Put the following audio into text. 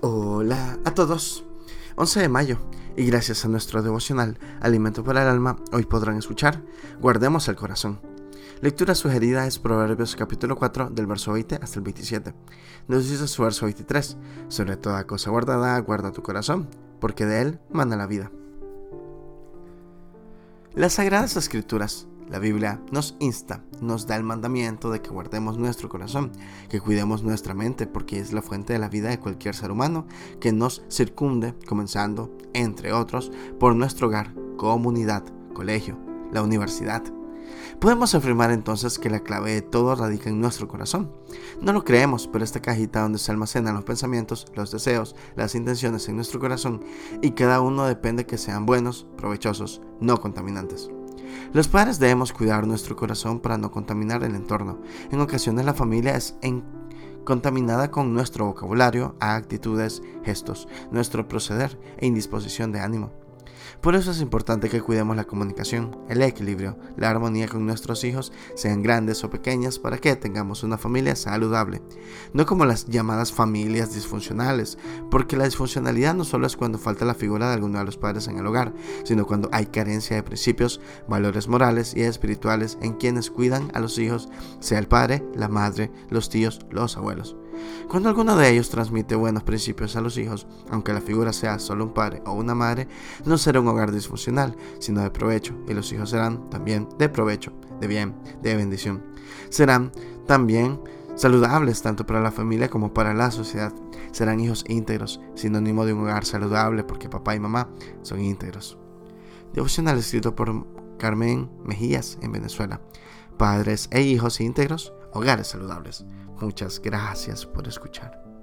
Hola a todos. 11 de mayo, y gracias a nuestro devocional Alimento para el Alma, hoy podrán escuchar Guardemos el Corazón. Lectura sugerida es Proverbios capítulo 4 del verso 20 hasta el 27. Nos dice su verso 23, sobre toda cosa guardada, guarda tu corazón, porque de él manda la vida. Las Sagradas Escrituras la Biblia nos insta, nos da el mandamiento de que guardemos nuestro corazón, que cuidemos nuestra mente, porque es la fuente de la vida de cualquier ser humano que nos circunde, comenzando, entre otros, por nuestro hogar, comunidad, colegio, la universidad. Podemos afirmar entonces que la clave de todo radica en nuestro corazón. No lo creemos, pero esta cajita donde se almacenan los pensamientos, los deseos, las intenciones en nuestro corazón, y cada uno depende que sean buenos, provechosos, no contaminantes. Los padres debemos cuidar nuestro corazón para no contaminar el entorno. En ocasiones la familia es contaminada con nuestro vocabulario, actitudes, gestos, nuestro proceder e indisposición de ánimo. Por eso es importante que cuidemos la comunicación, el equilibrio, la armonía con nuestros hijos, sean grandes o pequeñas, para que tengamos una familia saludable. No como las llamadas familias disfuncionales, porque la disfuncionalidad no solo es cuando falta la figura de alguno de los padres en el hogar, sino cuando hay carencia de principios, valores morales y espirituales en quienes cuidan a los hijos, sea el padre, la madre, los tíos, los abuelos. Cuando alguno de ellos transmite buenos principios a los hijos, aunque la figura sea solo un padre o una madre, no será un hogar disfuncional, sino de provecho, y los hijos serán también de provecho, de bien, de bendición. Serán también saludables tanto para la familia como para la sociedad. Serán hijos íntegros, sinónimo de un hogar saludable porque papá y mamá son íntegros. Devocional escrito por Carmen Mejías en Venezuela. Padres e hijos íntegros, hogares saludables. Muchas gracias por escuchar.